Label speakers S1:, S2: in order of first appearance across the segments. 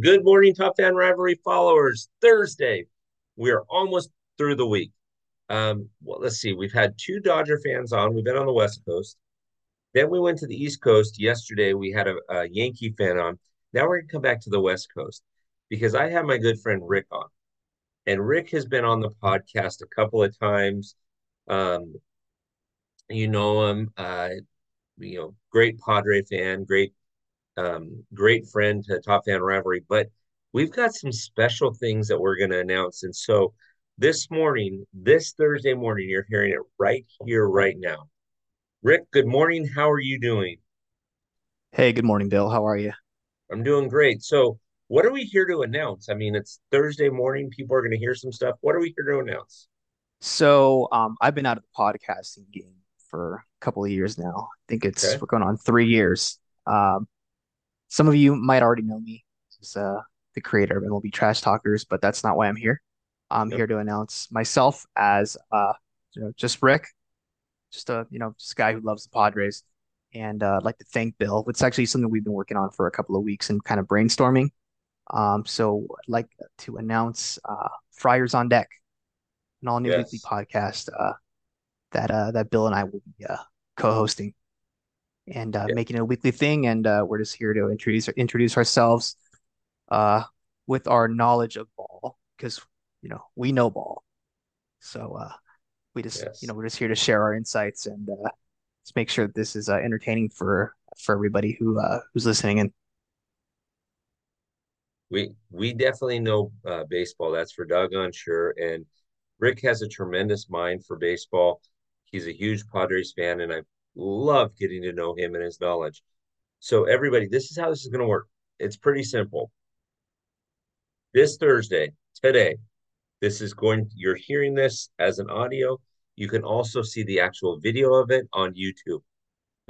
S1: Good morning, Top Fan Rivalry followers. Thursday, we are almost through the week. Um, well, let's see. We've had two Dodger fans on. We've been on the West Coast. Then we went to the East Coast. Yesterday, we had a, a Yankee fan on. Now we're going to come back to the West Coast because I have my good friend Ric on. And Ric has been on the podcast a couple of times. Um, you know him, uh, you know, great Padre fan, great um, great friend to Top Fan Rivalry, but we've got some special things that we're going to announce. And so this morning, this Thursday morning, you're hearing it right here, right now. Ric, good morning. How are you doing?
S2: Hey, good morning, Bill. How are you?
S1: I'm doing great. So, what are we here to announce? I mean, it's Thursday morning. People are going to hear some stuff. What are we here to announce?
S2: So, um, I've been out of the podcasting game for a couple of years now. I think it's okay. we're going on three years. Um, some of you might already know me as uh, the creator of MLB Trash Talkers, but that's not why I'm here. I'm yep. here to announce myself as uh, you know, just Ric, just a you know, just a guy who loves the Padres, and uh, I'd like to thank Bill. It's actually something we've been working on for a couple of weeks and kind of brainstorming. Um, so I'd like to announce uh, Friars on Deck, an all new yes. weekly podcast uh, that uh, that Bill and I will be uh, co-hosting and uh, yeah. making it a weekly thing. And uh, we're just here to introduce introduce ourselves uh, with our knowledge of ball because you know we know ball. So uh, we just yes. you know we're just here to share our insights and uh, let's make sure that this is uh, entertaining for for everybody who uh, who's listening and.
S1: We we definitely know uh, baseball. That's for doggone sure. And Ric has a tremendous mind for baseball. He's a huge Padres fan, and I love getting to know him and his knowledge. So, everybody, this is how this is going to work. It's pretty simple. This Thursday, today, this is going, you're hearing this as an audio. You can also see the actual video of it on YouTube.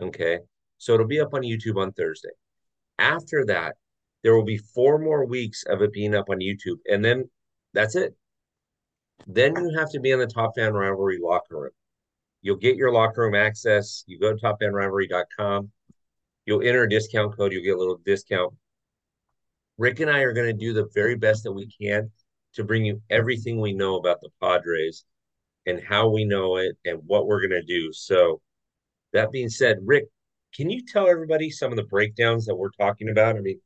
S1: Okay. So, it'll be up on YouTube on Thursday. After that, there will be four more weeks of it being up on YouTube. And then that's it. Then you have to be in the Top Fan Rivalry locker room. You'll get your locker room access. You go to topfanrivalry.com. You'll enter a discount code. You'll get a little discount. Ric and I are going to do the very best that we can to bring you everything we know about the Padres and how we know it and what we're going to do. So, that being said, Ric, can you tell everybody some of the breakdowns that we're talking about? I mean,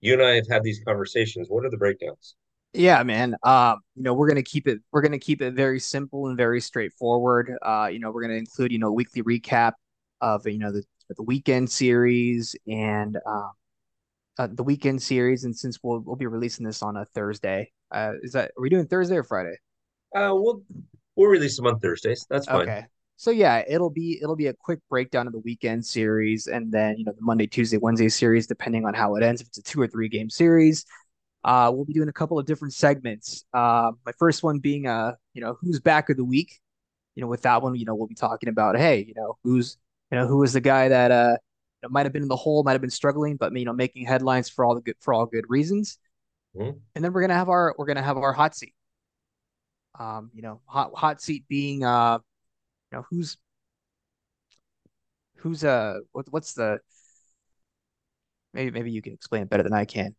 S1: you and I have had these conversations. What are the breakdowns?
S2: Yeah, man. Um, you know, we're gonna keep it we're gonna keep it very simple and very straightforward. Uh, you know, we're gonna include, you know, weekly recap of you know the the weekend series and uh, uh, the weekend series. And since we'll we'll be releasing this on a Thursday, uh, is that are we doing Thursday or Friday?
S1: Uh, we'll we'll release them on Thursdays. That's fine.
S2: Okay. So yeah, it'll be it'll be a quick breakdown of the weekend series, and then you know the Monday, Tuesday, Wednesday series, depending on how it ends. If it's a two or three game series, uh, we'll be doing a couple of different segments. Uh, my first one being, uh, you know, who's back of the week. You know, with that one, you know, we'll be talking about, hey, you know, who's, you know, who was the guy that, uh, you know, might have been in the hole, might have been struggling, but you know, making headlines for all the good for all good reasons. Mm-hmm. And then we're gonna have our we're gonna have our hot seat. Um, you know, hot hot seat being, uh, you know, who's who's uh what, what's the maybe maybe you can explain it better than I can.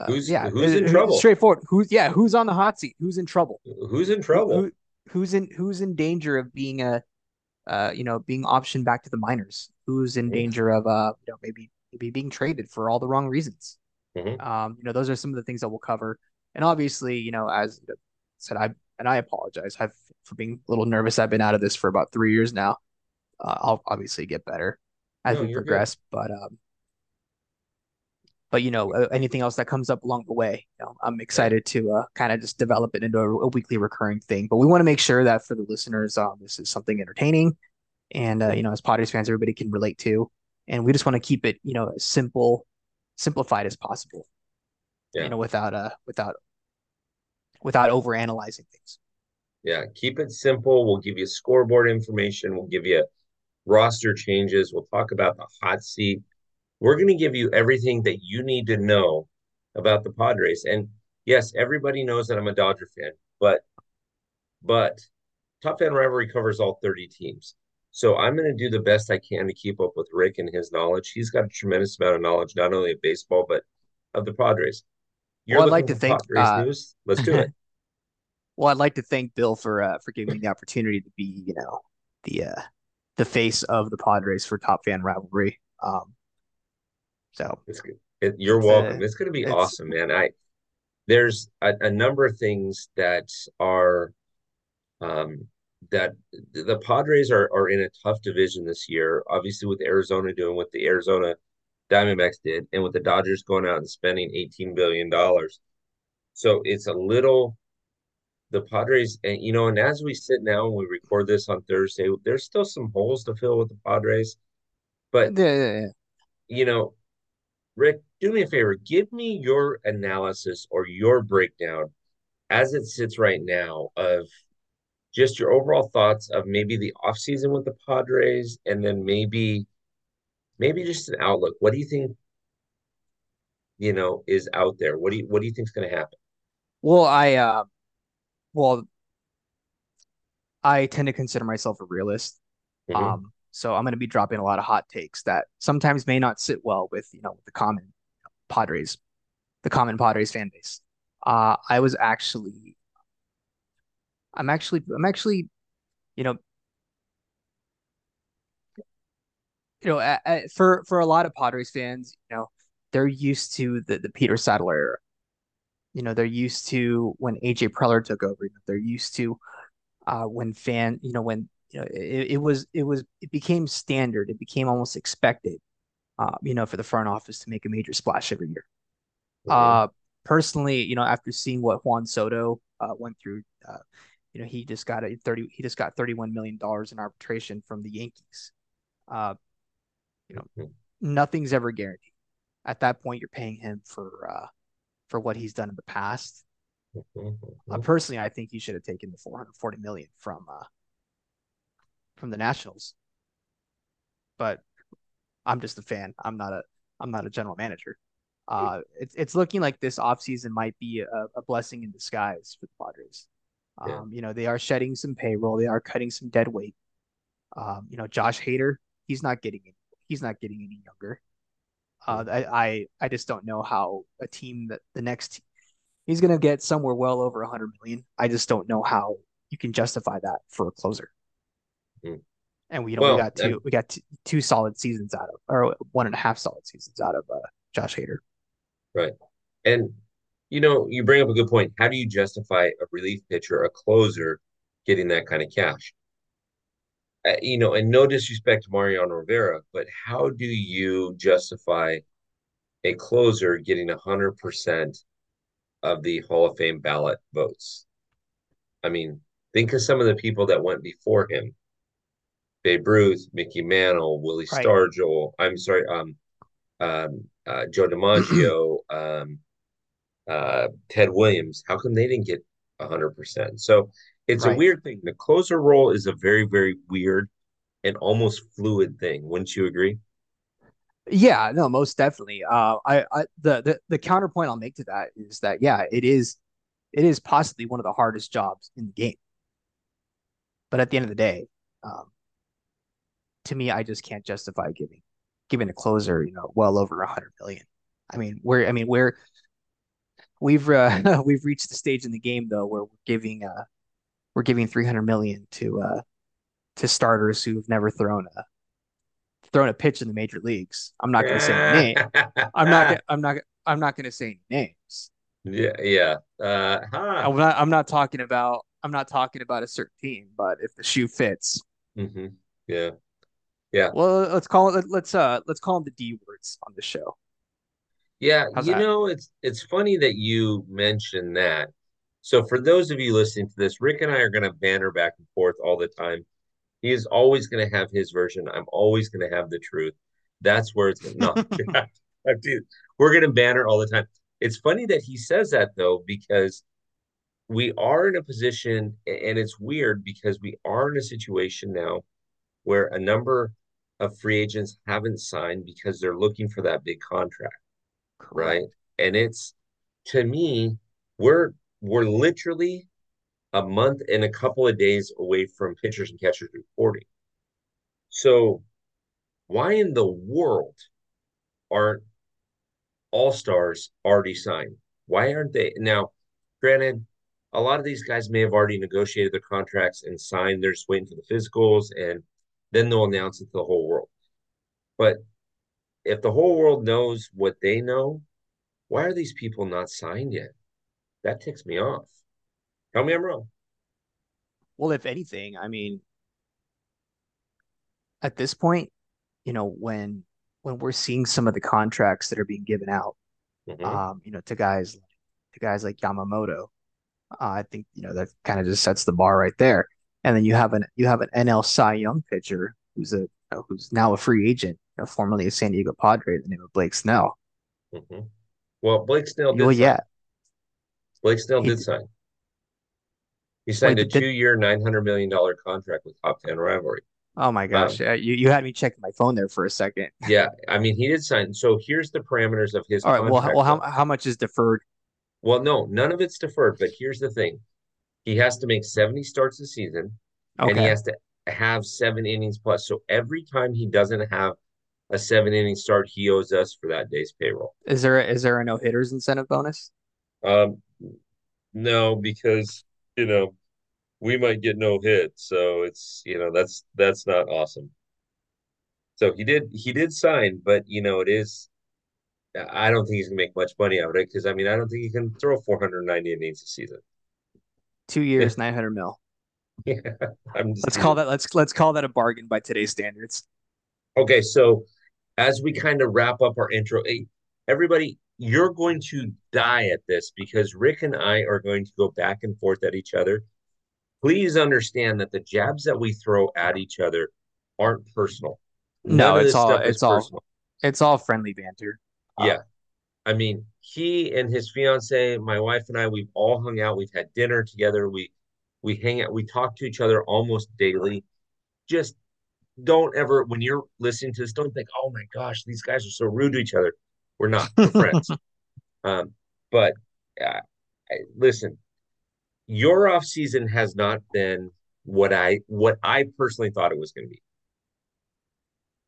S1: Uh, who's yeah, who's in trouble?
S2: Straightforward. Who's yeah, who's on the hot seat? Who's in trouble?
S1: Who's in trouble? Who,
S2: who's in who's in danger of being a uh, you know, being optioned back to the minors? Who's in danger of uh, you know, maybe maybe being traded for all the wrong reasons? Mm-hmm. Um, you know, those are some of the things that we'll cover. And obviously, you know, as I said, I and I apologize I've, for being a little nervous. I've been out of this for about three years now. Uh, I'll obviously get better as no, we progress, good. but um, but you know anything else that comes up along the way you know, i'm excited to uh, kind of just develop it into a, a, weekly recurring thing. But we want to make sure that for the listeners um, this is something entertaining and uh, you know as Padres fans everybody can relate to. And we just want to keep it you know as simple simplified as possible. Yeah. you know without uh without without over analyzing things.
S1: Yeah keep it simple. We'll give you scoreboard information. We'll give you roster changes. We'll talk about the hot seat we're going to give you everything that you need to know about the Padres. And yes, everybody knows that I'm a Dodger fan, but but Top Fan Rivalry covers all 30 teams. So I'm going to do the best I can to keep up with Ric and his knowledge. He's got a tremendous amount of knowledge, not only of baseball, but of the Padres. You're well, I'd like to thank uh, news. Let's do it.
S2: well, I'd like to thank Bill for uh, for giving me the opportunity to be, you know, the uh, the face of the Padres for Top Fan Rivalry. Um, so
S1: it's good. It, you're it's welcome. A, it's going to be awesome, man. I there's a, a, number of things that are um, that the Padres are are in a tough division this year. Obviously, with Arizona doing what the Arizona Diamondbacks did, and with the Dodgers going out and spending eighteen billion dollars, so it's a little the Padres, and you know, and as we sit now and we record this on Thursday, there's still some holes to fill with the Padres. But
S2: yeah, yeah, yeah.
S1: you know, Ric, do me a favor, give me your analysis or your breakdown as it sits right now of just your overall thoughts of maybe the offseason with the Padres and then maybe maybe just an outlook. What do you think you know is out there? What do you what do you think is going to happen?
S2: Well, I uh well, I tend to consider myself a realist. Mm-hmm. Um, so I'm going to be dropping a lot of hot takes that sometimes may not sit well with you know the common Padres, the common Padres fan base. Uh, I was actually, I'm actually, I'm actually, you know, you know, a, a, for for a lot of Padres fans, you know, they're used to the the Peter Seidler era you know, they're used to when AJ Preller took over. You know, they're used to uh, when fan, you know, when you know it, it was it was it became standard. It became almost expected, uh, you know, for the front office to make a major splash every year. Mm-hmm. Uh, personally, you know, after seeing what Juan Soto uh, went through, uh, you know, he just got a thirty. He just got thirty-one million dollars in arbitration from the Yankees. Uh, you know, mm-hmm. nothing's ever guaranteed. At that point, you're paying him for uh, for what he's done in the past. Mm-hmm. Uh, personally, I think he should have taken the 440 million from uh, from the Nationals. But I'm just a fan. I'm not a I'm not a general manager. Uh, it's it's looking like this offseason might be a, a, blessing in disguise for the Padres. Um, yeah. You know, they are shedding some payroll. They are cutting some dead weight. Um, you know, Josh Hader, he's not getting any, he's not getting any younger. Uh, I, I I just don't know how a team that the next he's going to get somewhere well over 100 million. I just don't know how you can justify that for a closer. Mm. And we you know well, we got two we got t- two solid seasons out of or one and a half solid seasons out of uh, Josh Hader.
S1: Right, and you know you bring up a good point. How do you justify a relief pitcher, a closer, getting that kind of cash? Uh, you know, and no disrespect to Mariano Rivera, but how do you justify a closer getting 100% of the Hall of Fame ballot votes? I mean, think of some of the people that went before him. Babe Ruth, Mickey Mantle, Willie right. Stargell, I'm sorry, um, um, uh, Joe DiMaggio, um, uh, Ted Williams. How come they didn't get 100%? So it's right. a weird thing. The closer role is a very, very weird and almost fluid thing. Wouldn't you agree?
S2: Yeah, no, most definitely. Uh, I, I the, the the counterpoint I'll make to that is that yeah, it is, it is possibly one of the hardest jobs in the game. But at the end of the day, um, to me, I just can't justify giving giving a closer, you know, well over a hundred million. I mean, we're I mean we're we've uh, we've reached the stage in the game though where we're giving uh we're giving 300 million to uh to starters who've never thrown a thrown a pitch in the major leagues. I'm not going to say name. I'm not. I'm not. I'm not going to say names.
S1: Yeah, yeah. Uh, huh.
S2: I'm not. I'm not talking about. I'm not talking about a certain team, but if the shoe fits.
S1: Mm-hmm. Yeah. Yeah.
S2: Well, let's call it. Let's uh. Let's call them the D words on the show.
S1: Yeah, How's you that? know, it's it's funny that you mentioned that so for those of you listening to this, Ric and I are going to banter back and forth all the time. He is always going to have his version. I'm always going to have the truth. That's where it's going to We're going to banter all the time. It's funny that he says that though, because we are in a position, and it's weird because we are in a situation now where a number of free agents haven't signed because they're looking for that big contract, right? And it's to me, we're we're literally a month and a couple of days away from pitchers and catchers reporting. So, why in the world aren't all stars already signed? Why aren't they now? Granted, a lot of these guys may have already negotiated their contracts and signed. They're just waiting for the physicals, and then they'll announce it to the whole world. But if the whole world knows what they know, why are these people not signed yet? That ticks me off. Tell me I'm wrong.
S2: Well, if anything, I mean, at this point, you know, when when we're seeing some of the contracts that are being given out, mm-hmm. um, you know, to guys to guys like Yamamoto, uh, I think you know that kind of just sets the bar right there. And then you have an you have an NL Cy Young pitcher who's a you know, who's now a free agent, you know, formerly a San Diego Padre, the name of Blake Snell.
S1: Mm-hmm. Well, Blake Snell did.
S2: Well, sign. yeah.
S1: Blake Snell he, did sign. He signed Wait, a two-year, nine hundred million dollar contract with Top Ten Rivalry.
S2: Oh my gosh, um, you you had me check my phone there for a second.
S1: Yeah, I mean he did sign. So here's the parameters of his.
S2: All right. Well, well, how how much is deferred?
S1: Well, no, none of it's deferred. But here's the thing: he has to make seventy starts a season, okay. and he has to have seven innings plus. So every time he doesn't have a seven inning start, he owes us for that day's payroll.
S2: Is there a, is there a no hitters incentive bonus?
S1: Um, no, because you know we might get no hit, so it's you know that's that's not awesome. So he did he did sign, but you know it is. I don't think he's gonna make much money out of it because I mean I don't think he can throw 490 innings a season.
S2: Two years, 900 mil.
S1: Yeah,
S2: let's call that let's let's call that a bargain by today's standards.
S1: Okay, so as we kind of wrap up our intro, eh, everybody, you're going to die at this because Ric and I are going to go back and forth at each other. Please understand that the jabs that we throw at each other aren't personal.
S2: no, it's all it's all personal. it's all friendly banter.
S1: Uh, yeah. I mean, he and his fiance, my wife and I, we've all hung out. We've had dinner together. We we hang out. We talk to each other almost daily. Just don't ever, when you're listening to this, don't think, oh my gosh, these guys are so rude to each other. We're not. We're friends. Um, but uh, listen, your off season has not been what I what I personally thought it was going to be.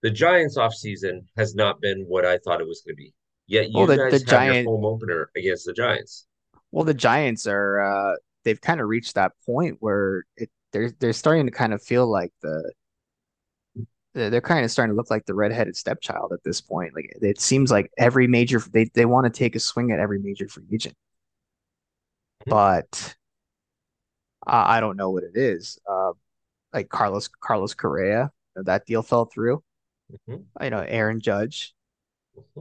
S1: The Giants off season has not been what I thought it was going to be. Yet you well, the, guys the have Giant... your home opener against the Giants.
S2: Well, the Giants are uh, they've kind of reached that point where it, they're they're starting to kind of feel like the they're kind of starting to look like the redheaded stepchild at this point. Like it seems like every major they they want to take a swing at every major free agent, mm-hmm. but uh, I don't know what it is. Uh, like Carlos Carlos Correa, that deal fell through. Mm-hmm. You know, Aaron Judge. Mm-hmm.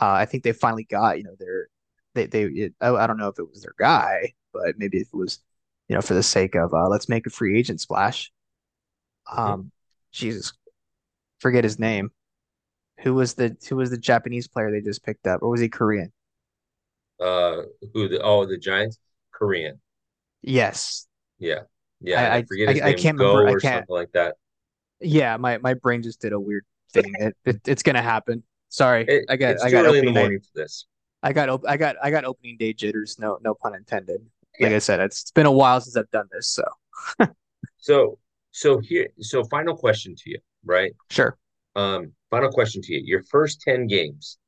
S2: Uh, I think they finally got you know their they they it, I, I don't know if it was their guy, but maybe if it was you know, for the sake of uh, let's make a free agent splash. Um. Jesus, forget his name. Who was the who was the Japanese player they just picked up, or was he Korean?
S1: Uh, who the oh the Giants Korean?
S2: Yes.
S1: Yeah, yeah. I,
S2: I forget his I, name. I can't
S1: Go
S2: remember.
S1: I can't. Something like that.
S2: Yeah, my my brain just did a weird thing. it, it, it's gonna happen. Sorry,
S1: it,
S2: I got
S1: I
S2: got
S1: early in the morning day. for this.
S2: I got I got I got opening day jitters. No no pun intended like I said, it's, it's been a while since I've done this. So,
S1: so, so here, so final question to you, right?
S2: Sure.
S1: Um, final question to you. Your first 10 games,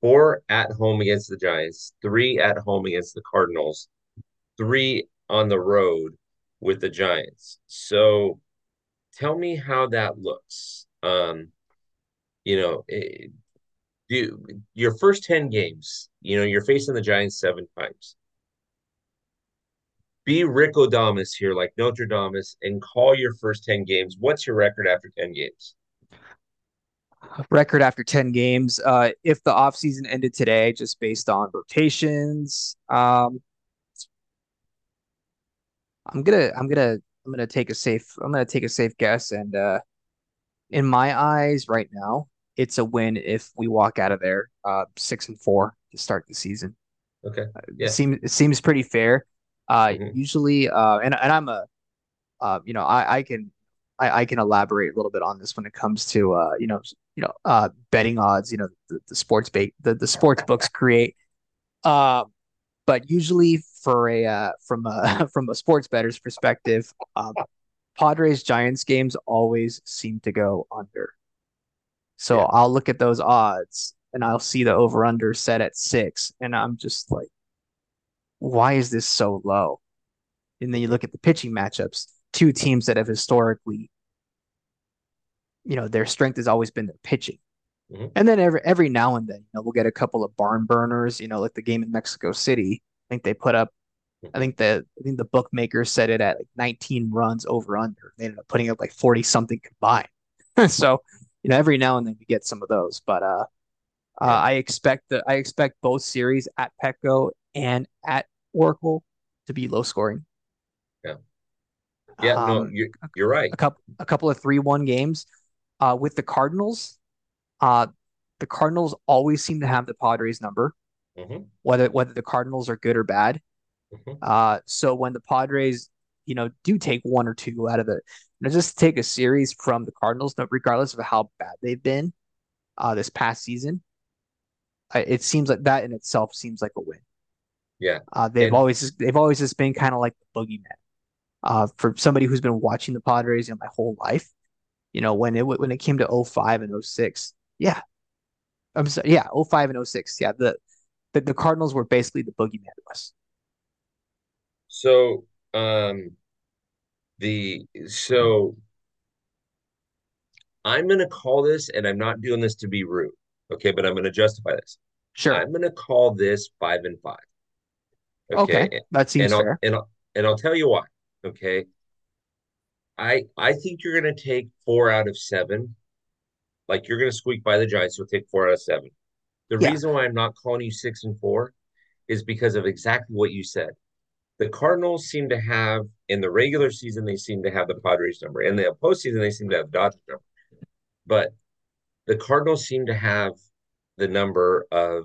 S1: four at home against the Giants, three at home against the Cardinals, three on the road with the Giants. So tell me how that looks. Um, you know, it, do your first 10 games, you know, you're facing the Giants seven times be Rick O'Damas here, like Notre Dame, and call your first 10 games. What's your record after 10 games?
S2: Record after 10 games. Uh, if the offseason ended today, just based on rotations, um, I'm gonna I'm gonna I'm gonna take a safe I'm gonna take a safe guess and uh in my eyes right now it's a win if we walk out of there uh six and four to start the season.
S1: Okay. Yeah.
S2: It seems it seems pretty fair. Uh, mm-hmm. Usually, uh, and and I'm a, uh, you know, I I can I, I can elaborate a little bit on this when it comes to uh, you know, you know, uh, betting odds. You know, the, the sports bait the the sports books create. Uh, but usually for a uh, from a from a sports bettor's perspective, um, Padres Giants games always seem to go under. So yeah. I'll look at those odds and I'll see the over under set at six, and I'm just like, why is this so low? And then you look at the pitching matchups, two teams that have historically, you know, their strength has always been their pitching. Mm-hmm. And then every every now and then, you know, we'll get a couple of barn burners, you know, like the game in Mexico City. I think they put up I think the I think the bookmakers set it at like 19 runs over under. They ended up putting up like 40 something combined. so, you know, every now and then we get some of those. But uh, uh I expect that I expect both series at Petco and at Oracle to be low scoring.
S1: Yeah. Yeah, um, no, you're, you're right.
S2: A couple a couple of 3-1 games. Uh with the Cardinals, uh the Cardinals always seem to have the Padres number. Mm-hmm. Whether whether the Cardinals are good or bad. Mm-hmm. Uh, so when the Padres, you know, do take one or two out of the, just take a series from the Cardinals, regardless of how bad they've been uh, this past season, it seems like that in itself seems like a win.
S1: Yeah,
S2: uh, they've and, always they've always just been kind of like the boogeyman. Uh, for somebody who's been watching the Padres you know, my whole life, you know, when it when it came to 05 and 06, yeah, I'm sorry, yeah, 05 and 06, yeah, the the, the Cardinals were basically the boogeyman to us.
S1: So um the so I'm gonna call this, and I'm not doing this to be rude, okay, but I'm gonna justify this.
S2: Sure.
S1: I'm gonna call this five and five.
S2: Okay, okay. that seems
S1: and
S2: fair.
S1: I'll, and I'll, and I'll tell you why. Okay. I I think you're gonna take four out of seven. Like you're gonna squeak by the Giants, you'll take four out of seven. The yeah. reason why I'm not calling you six and four is because of exactly what you said the Cardinals seem to have in the regular season they seem to have the Padres number, and the postseason they seem to have the Dodgers number. But the Cardinals seem to have the number of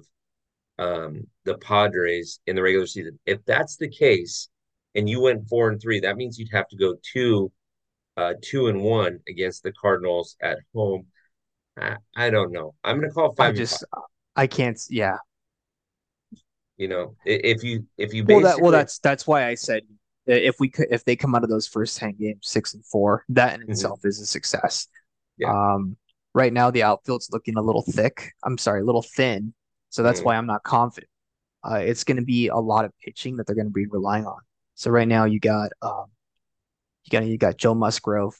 S1: um, the Padres in the regular season. If that's the case, and you went four and three, that means you'd have to go two, uh, two and one against the Cardinals at home. I, I don't know. I'm going to call five.
S2: I just, I can't. Yeah,
S1: you know, if you if you
S2: well, that, well, that's that's why I said if we could if they come out of those first ten games six and four, that in mm-hmm. itself is a success. Yeah. Um, right now the outfield's looking a little thick. I'm sorry, a little thin. So that's mm-hmm. why I'm not confident. Uh, it's going to be a lot of pitching that they're going to be relying on. So right now you got um, you got you got Joe Musgrove,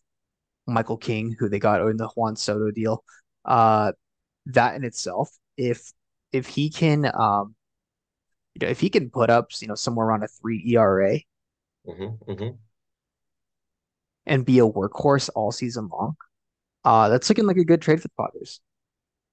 S2: Michael King, who they got in the Juan Soto deal. Uh, that in itself, if if he can um, you know, if he can put up, you know, somewhere around a three ERA mm-hmm, mm-hmm. and be a workhorse all season long, uh, that's looking like a good trade for the Padres.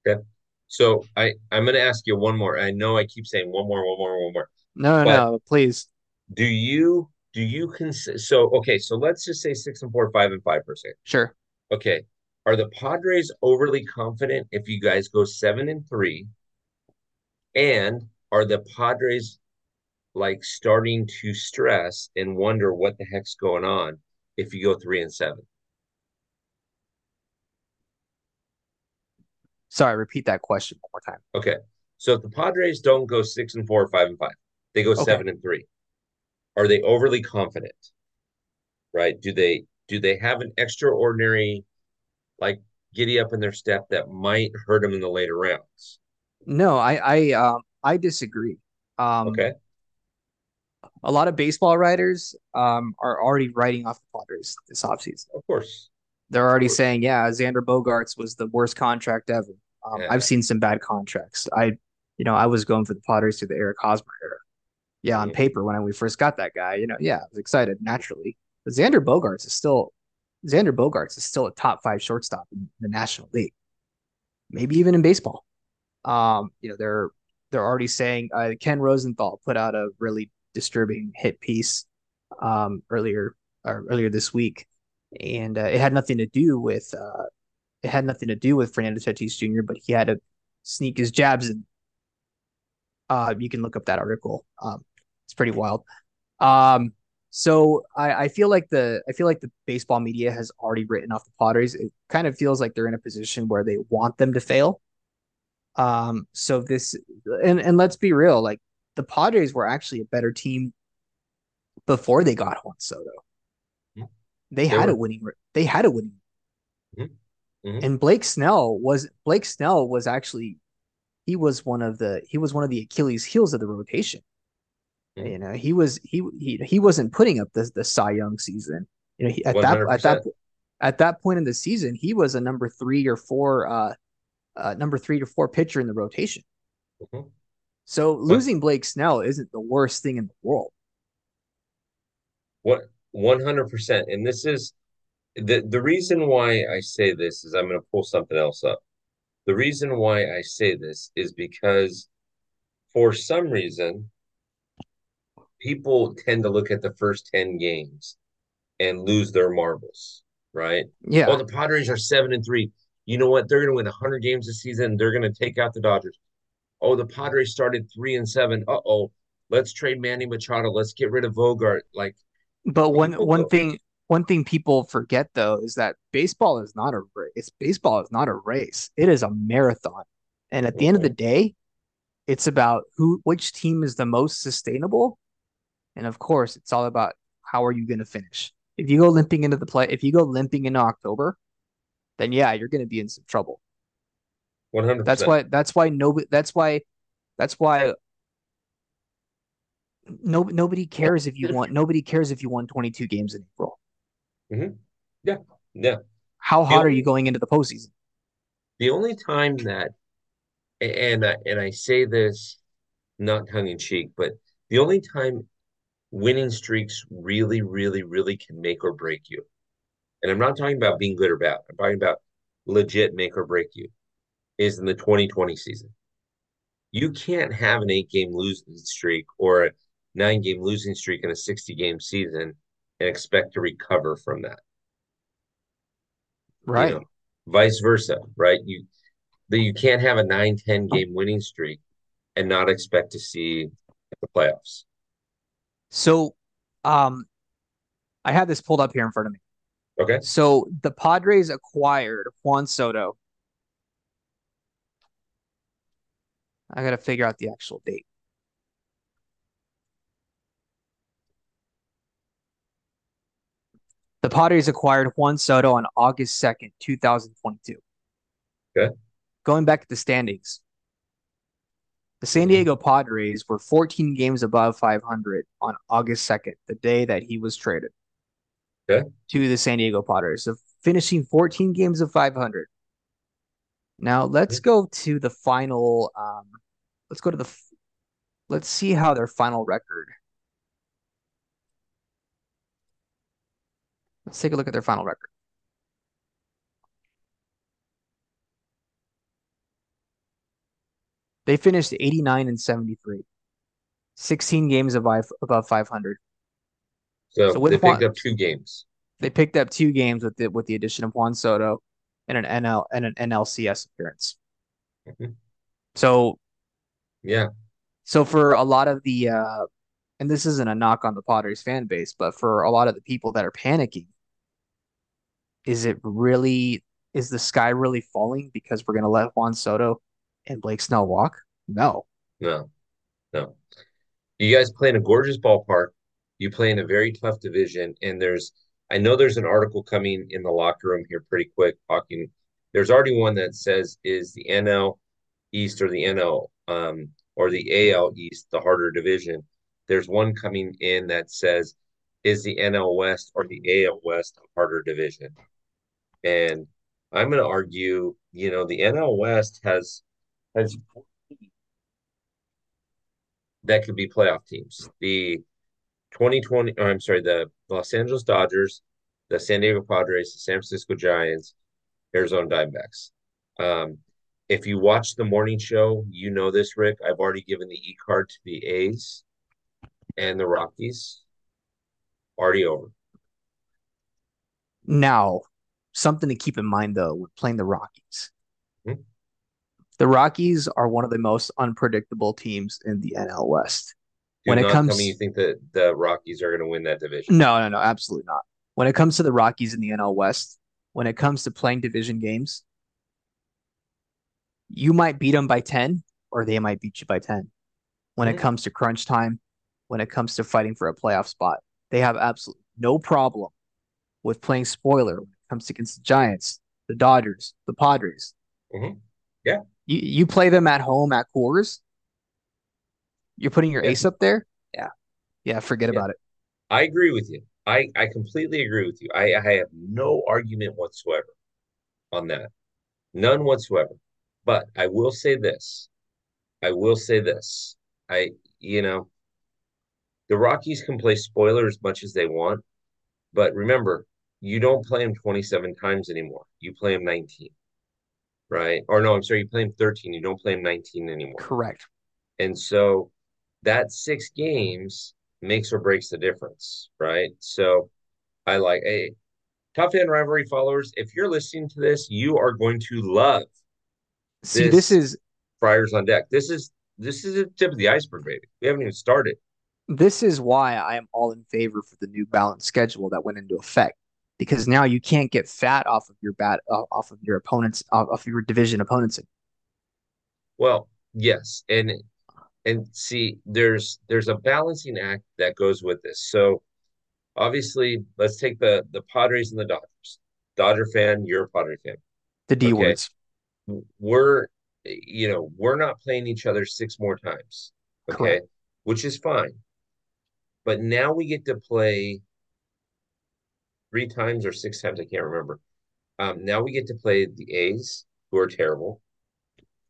S1: Okay. So I, I'm going to ask you one more. I know I keep saying one more, one more, one more.
S2: No, no, please.
S1: Do you, do you consider, so, okay, so let's just say six and four, five and five percent.
S2: Sure.
S1: Okay. Are the Padres overly confident if you guys go seven and three and are the Padres like starting to stress and wonder what the heck's going on if you go three and seven?
S2: Sorry, repeat that question one more time.
S1: Okay. So if the Padres don't go six and four, five and five, they go okay. seven and three. Are they overly confident? Right? Do they do they have an extraordinary like giddy up in their step that might hurt them in the later rounds?
S2: No, I I um I disagree. Um,
S1: okay.
S2: A lot of baseball writers um, are already writing off the Padres this offseason.
S1: Of course.
S2: They're already saying, yeah, Xander Bogaerts was the worst contract ever. Um, yeah. I've seen some bad contracts. I, you know, I was going for the Padres through the Eric Hosmer era. Yeah, on paper when we first got that guy, you know, yeah, I was excited naturally. But Xander Bogaerts is still Xander Bogaerts is still a top five shortstop in the National League, maybe even in baseball. Um, you know, they're they're already saying uh, Ken Rosenthal put out a really disturbing hit piece um, earlier earlier this week, and uh, it had nothing to do with uh, it had nothing to do with Fernando Tatis Jr., but he had to sneak his jabs in. Uh, you can look up that article. Um, it's pretty wild. Um, so I, I feel like the I feel like the baseball media has already written off the Padres. It kind of feels like they're in a position where they want them to fail um, so this and and let's be real, like the Padres were actually a better team before they got Juan Soto. Mm-hmm. They, they had were. a winning. They had a winning. Mm-hmm. Mm-hmm. And Blake Snell was Blake Snell was actually he was one of the he was one of the Achilles heels of the rotation. Mm-hmm. You know, he was he he he wasn't putting up the the Cy Young season. You know, he, at 100%. that at that at that point in the season, he was a number three or four uh, uh number three to four pitcher in the rotation. Mm-hmm. So losing Blake Snell isn't the worst thing in the world.
S1: What one hundred percent, and this is the the reason why I say this is I'm going to pull something else up. The reason why I say this is because for some reason people tend to look at the first 10 games and lose their marbles, right?
S2: Yeah.
S1: Well, the Padres are 7 and 3. You know what? They're going to win 100 games this season. They're going to take out the Dodgers. Oh, the Padres started 3 and 7. Uh-oh. Let's trade Manny Machado. Let's get rid of Vogart. Like
S2: But one one thing one thing people forget though is that baseball is not a race. Baseball is not a race. It is a marathon. And at the end of the mm-hmm. day, it's about who which team is the most sustainable. And of course, it's all about how are you going to finish. If you go limping into the play, if you go limping into October, then yeah, you're going to be in some trouble.
S1: 100
S2: That's why that's why nobody that's why that's why no nobody cares if you want nobody cares if you won 22 games in April.
S1: Mm-hmm. Yeah, yeah.
S2: How hot are you going into the postseason?
S1: The only time that, and I, and I say this not tongue in cheek, but the only time winning streaks really, really, really can make or break you, and I'm not talking about being good or bad. I'm talking about legit make or break you, is in the 2020 season. You can't have an eight game losing streak or a nine game losing streak in a 60 game season and expect to recover from that.
S2: Right. You know,
S1: vice versa, right? You that you can't have a 9-10 game winning streak and not expect to see the playoffs.
S2: So um I have this pulled up here in front of me.
S1: Okay.
S2: So the Padres acquired Juan Soto. I got to figure out the actual date. The Padres acquired Juan Soto on August 2nd, 2022.
S1: Okay.
S2: Going back to the standings, the San Diego Padres were 14 games above 500 on August 2nd, the day that he was traded
S1: okay.
S2: to the San Diego Padres. So finishing 14 games of 500. Now let's go to the final. Um, let's go to the. Let's see how their final record Let's take a look at their final record. They finished 89 and 73. 16 games above, above 500.
S1: So, so they picked up two games.
S2: They picked up two games with the with the addition of Juan Soto and an NL and an NLCS appearance. Mm-hmm. So,
S1: yeah.
S2: So for a lot of the, uh, and this isn't a knock on the Padres fan base, but for a lot of the people that are panicking is it really is the sky really falling because we're going to let Juan Soto and Blake Snell walk? No.
S1: No. No. You guys play in a gorgeous ballpark. You play in a very tough division and there's I know there's an article coming in the locker room here pretty quick talking there's already one that says is the NL East or the NL um, or the AL East the harder division. There's one coming in that says is the NL West or the AL West a harder division? And I'm going to argue, you know, the NL West has has that could be playoff teams. The 2020, or I'm sorry, the Los Angeles Dodgers, the San Diego Padres, the San Francisco Giants, Arizona Diamondbacks. Um, if you watch the morning show, you know this, Ric. I've already given the e card to the A's and the Rockies. Already over.
S2: Now, something to keep in mind though with playing the Rockies. Mm-hmm. The Rockies are one of the most unpredictable teams in the NL West.
S1: When it comes, you think that the Rockies are going to win that division?
S2: No, no, no, absolutely not. When it comes to the Rockies in the NL West, when it comes to playing division games, you might beat them by ten, or they might beat you by ten. When mm-hmm. it comes to crunch time, when it comes to fighting for a playoff spot, they have absolutely no problem with playing spoiler when it comes against the Giants, the Dodgers, the Padres.
S1: Mm-hmm. Yeah.
S2: You you play them at home at Coors. You're putting your
S1: Yeah.
S2: ace up there. Yeah, yeah. Forget
S1: Yeah.
S2: about it.
S1: I agree with you. I I completely agree with you. I I have no argument whatsoever on that. None whatsoever. But I will say this. I will say this. I you know, the Rockies can play spoiler as much as they want, but remember, you don't play them 27 times anymore. You play them 19, right? Or no, I'm sorry, you play them 13. You don't play them 19 anymore.
S2: Correct.
S1: And so that six games makes or breaks the difference, right? So I like a Top Fan Rivalry followers. If you're listening to this, you are going to love
S2: See, this
S1: This-
S2: is
S1: Friars on Deck. This is this is the tip of the iceberg, baby. We haven't even started.
S2: this is why I am all in favor for the new balance schedule that went into effect because now you can't get fat off of your bat off of your opponents off of your division opponents.
S1: Well, yes, and and see, there's there's a balancing act that goes with this. So obviously, let's take the the Padres and the Dodgers. Dodger fan, you're a Padre fan.
S2: The D
S1: Okay.
S2: words.
S1: We're you know, we're not playing each other six more times. Okay.
S2: Correct.
S1: Which is fine. But now we get to play three times or six times, I can't remember. Um, now we get to play the A's, who are terrible,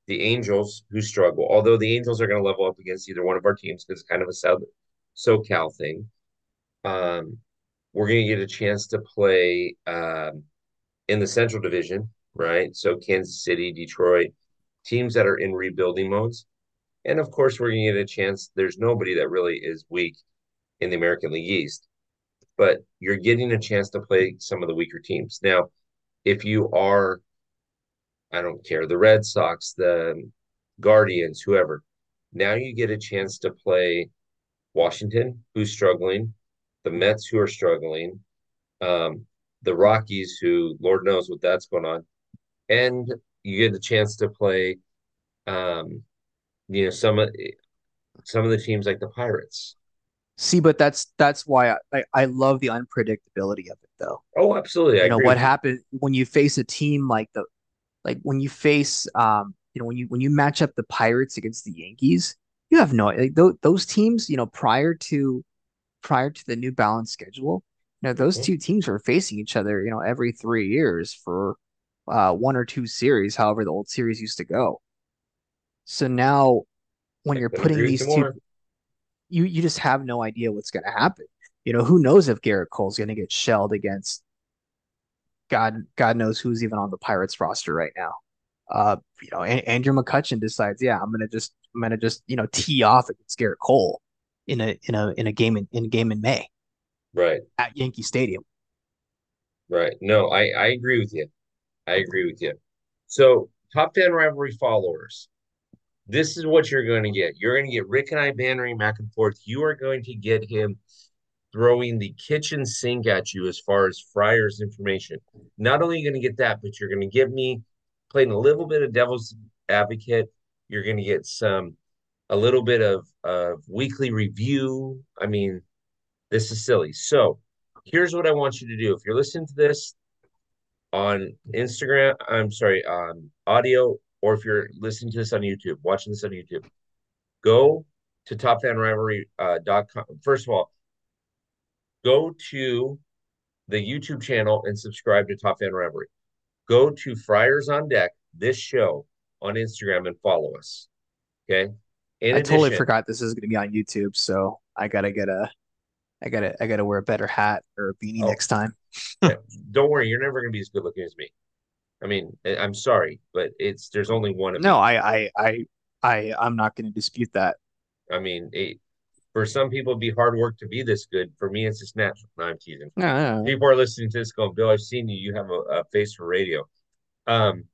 S1: the Angels, who struggle. Although the Angels are going to level up against either one of our teams because it's kind of a South SoCal thing. Um, we're going to get a chance to play um, in the Central Division, right? So Kansas City, Detroit, teams that are in rebuilding modes. And of course, we're going to get a chance. There's nobody that really is weak in the American League East, but you're getting a chance to play some of the weaker teams. Now, if you are, I don't care, the Red Sox, the Guardians, whoever, now you get a chance to play Washington, who's struggling, the Mets, who are struggling, um, the Rockies, who Lord knows what that's going on, and you get a chance to play, um, you know, some of some of the teams like the Pirates.
S2: See, but that's that's why I, I, I love the unpredictability of it though.
S1: Oh, absolutely. I
S2: you know what happened when you face a team like the like when you face um you know when you when you match up the Pirates against the Yankees, you have no like those, those teams, you know, prior to prior to the new balance schedule, you know, those
S1: Mhm.
S2: two teams were facing each other, you know, every three years for uh one or two series, however the old series used to go. So now when
S1: I
S2: you're putting these two
S1: more.
S2: you you just have no idea what's going to happen. You know, who knows if Gerrit Cole's going to get shelled against God God knows who's even on the Pirates roster right now. Uh, you know, and, Andrew McCutchen decides, yeah, I'm gonna just I'm gonna just you know tee off against Gerrit Cole in a in a in a game in, in a game in May
S1: Right,
S2: at Yankee Stadium.
S1: right. No, I I agree with you. I agree with you. So, Top Fan Rivalry followers. This is what you're going to get. You're going to get Ric and I bantering back and forth. You are going to get him throwing the kitchen sink at you as far as Friars information. Not only are you going to get that, but you're going to give me playing a little bit of devil's advocate. You're going to get some a little bit of of weekly review. I mean, this is silly. So, here's what I want you to do. If you're listening to this on Instagram, I'm sorry, on audio, or if you're listening to this on YouTube, watching this on YouTube, go to topfanrivalry.com. Uh, First of all, go to the YouTube channel and subscribe to Top Fan Rivalry. Go to Friars on Deck, this show on Instagram and follow us. Okay. In
S2: I totally forgot this is gonna be on YouTube, so I gotta get a I gotta I gotta wear a better hat or a beanie
S1: Oh.
S2: next time.
S1: Yeah, don't worry, you're never going to be as good looking as me. I mean, I'm sorry, but it's there's only one of me.
S2: No, I I I I I'm not gonna dispute that.
S1: I mean, it, for some people, it'd be hard work to be this good. For me, it's just natural. No, I'm teasing.
S2: No, no.
S1: People are listening to this going, Bill, I've seen you. You have a, a face for radio. Um,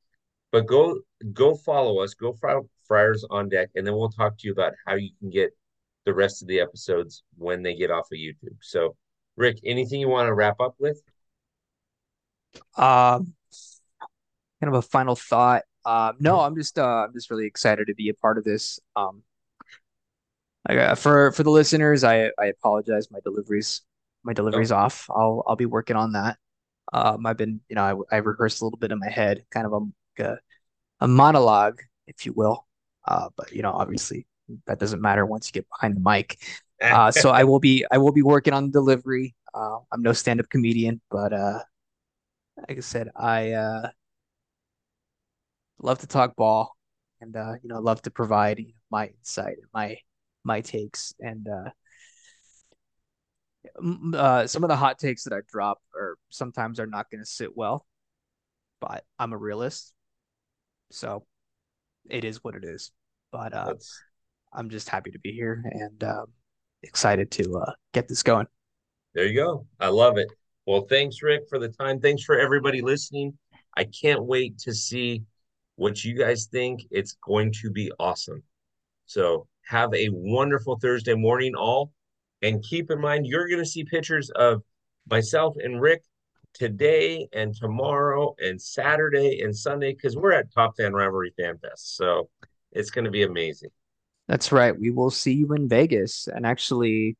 S1: but go go follow us. Go Fri- Friars on Deck, and then we'll talk to you about how you can get the rest of the episodes when they get off of YouTube. So, Ric, anything you want to wrap up with?
S2: Um, kind of a final thought. Um, no, I'm just uh, I'm just really excited to be a part of this. Um, uh, for for the listeners, I I apologize. My deliveries my delivery's off. I'll I'll be working on that. Um, I've been you know I I rehearsed a little bit in my head, kind of a a, a monologue if you will. Uh, but you know, obviously that doesn't matter once you get behind the mic. Uh, so I will be I will be working on delivery. Uh, I'm no stand-up comedian, but uh, like I said, I uh, love to talk ball, and uh, you know, love to provide my insight, my my takes, and uh, uh, some of the hot takes that I drop are sometimes are not going to sit well, but I'm a realist, so it is what it is. But uh, I'm just happy to be here and um, excited to uh, get this going.
S1: There you go. I love it. Well, thanks, Ric, for the time. Thanks for everybody listening. I can't wait to see what you guys think. It's going to be awesome. So have a wonderful Thursday morning, all. And keep in mind, you're going to see pictures of myself and Ric today and tomorrow and Saturday and Sunday because we're at Top Fan Rivalry Fan Fest. So it's going to be amazing.
S2: That's right. We will see you in Vegas. And actually,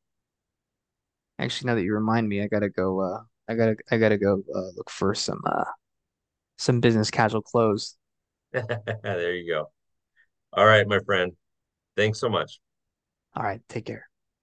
S2: actually, now that you remind me, I gotta go. Uh, I gotta, I gotta go uh, look for some, uh, some business casual clothes.
S1: there you go. All right, my friend. Thanks so much.
S2: All right. Take care.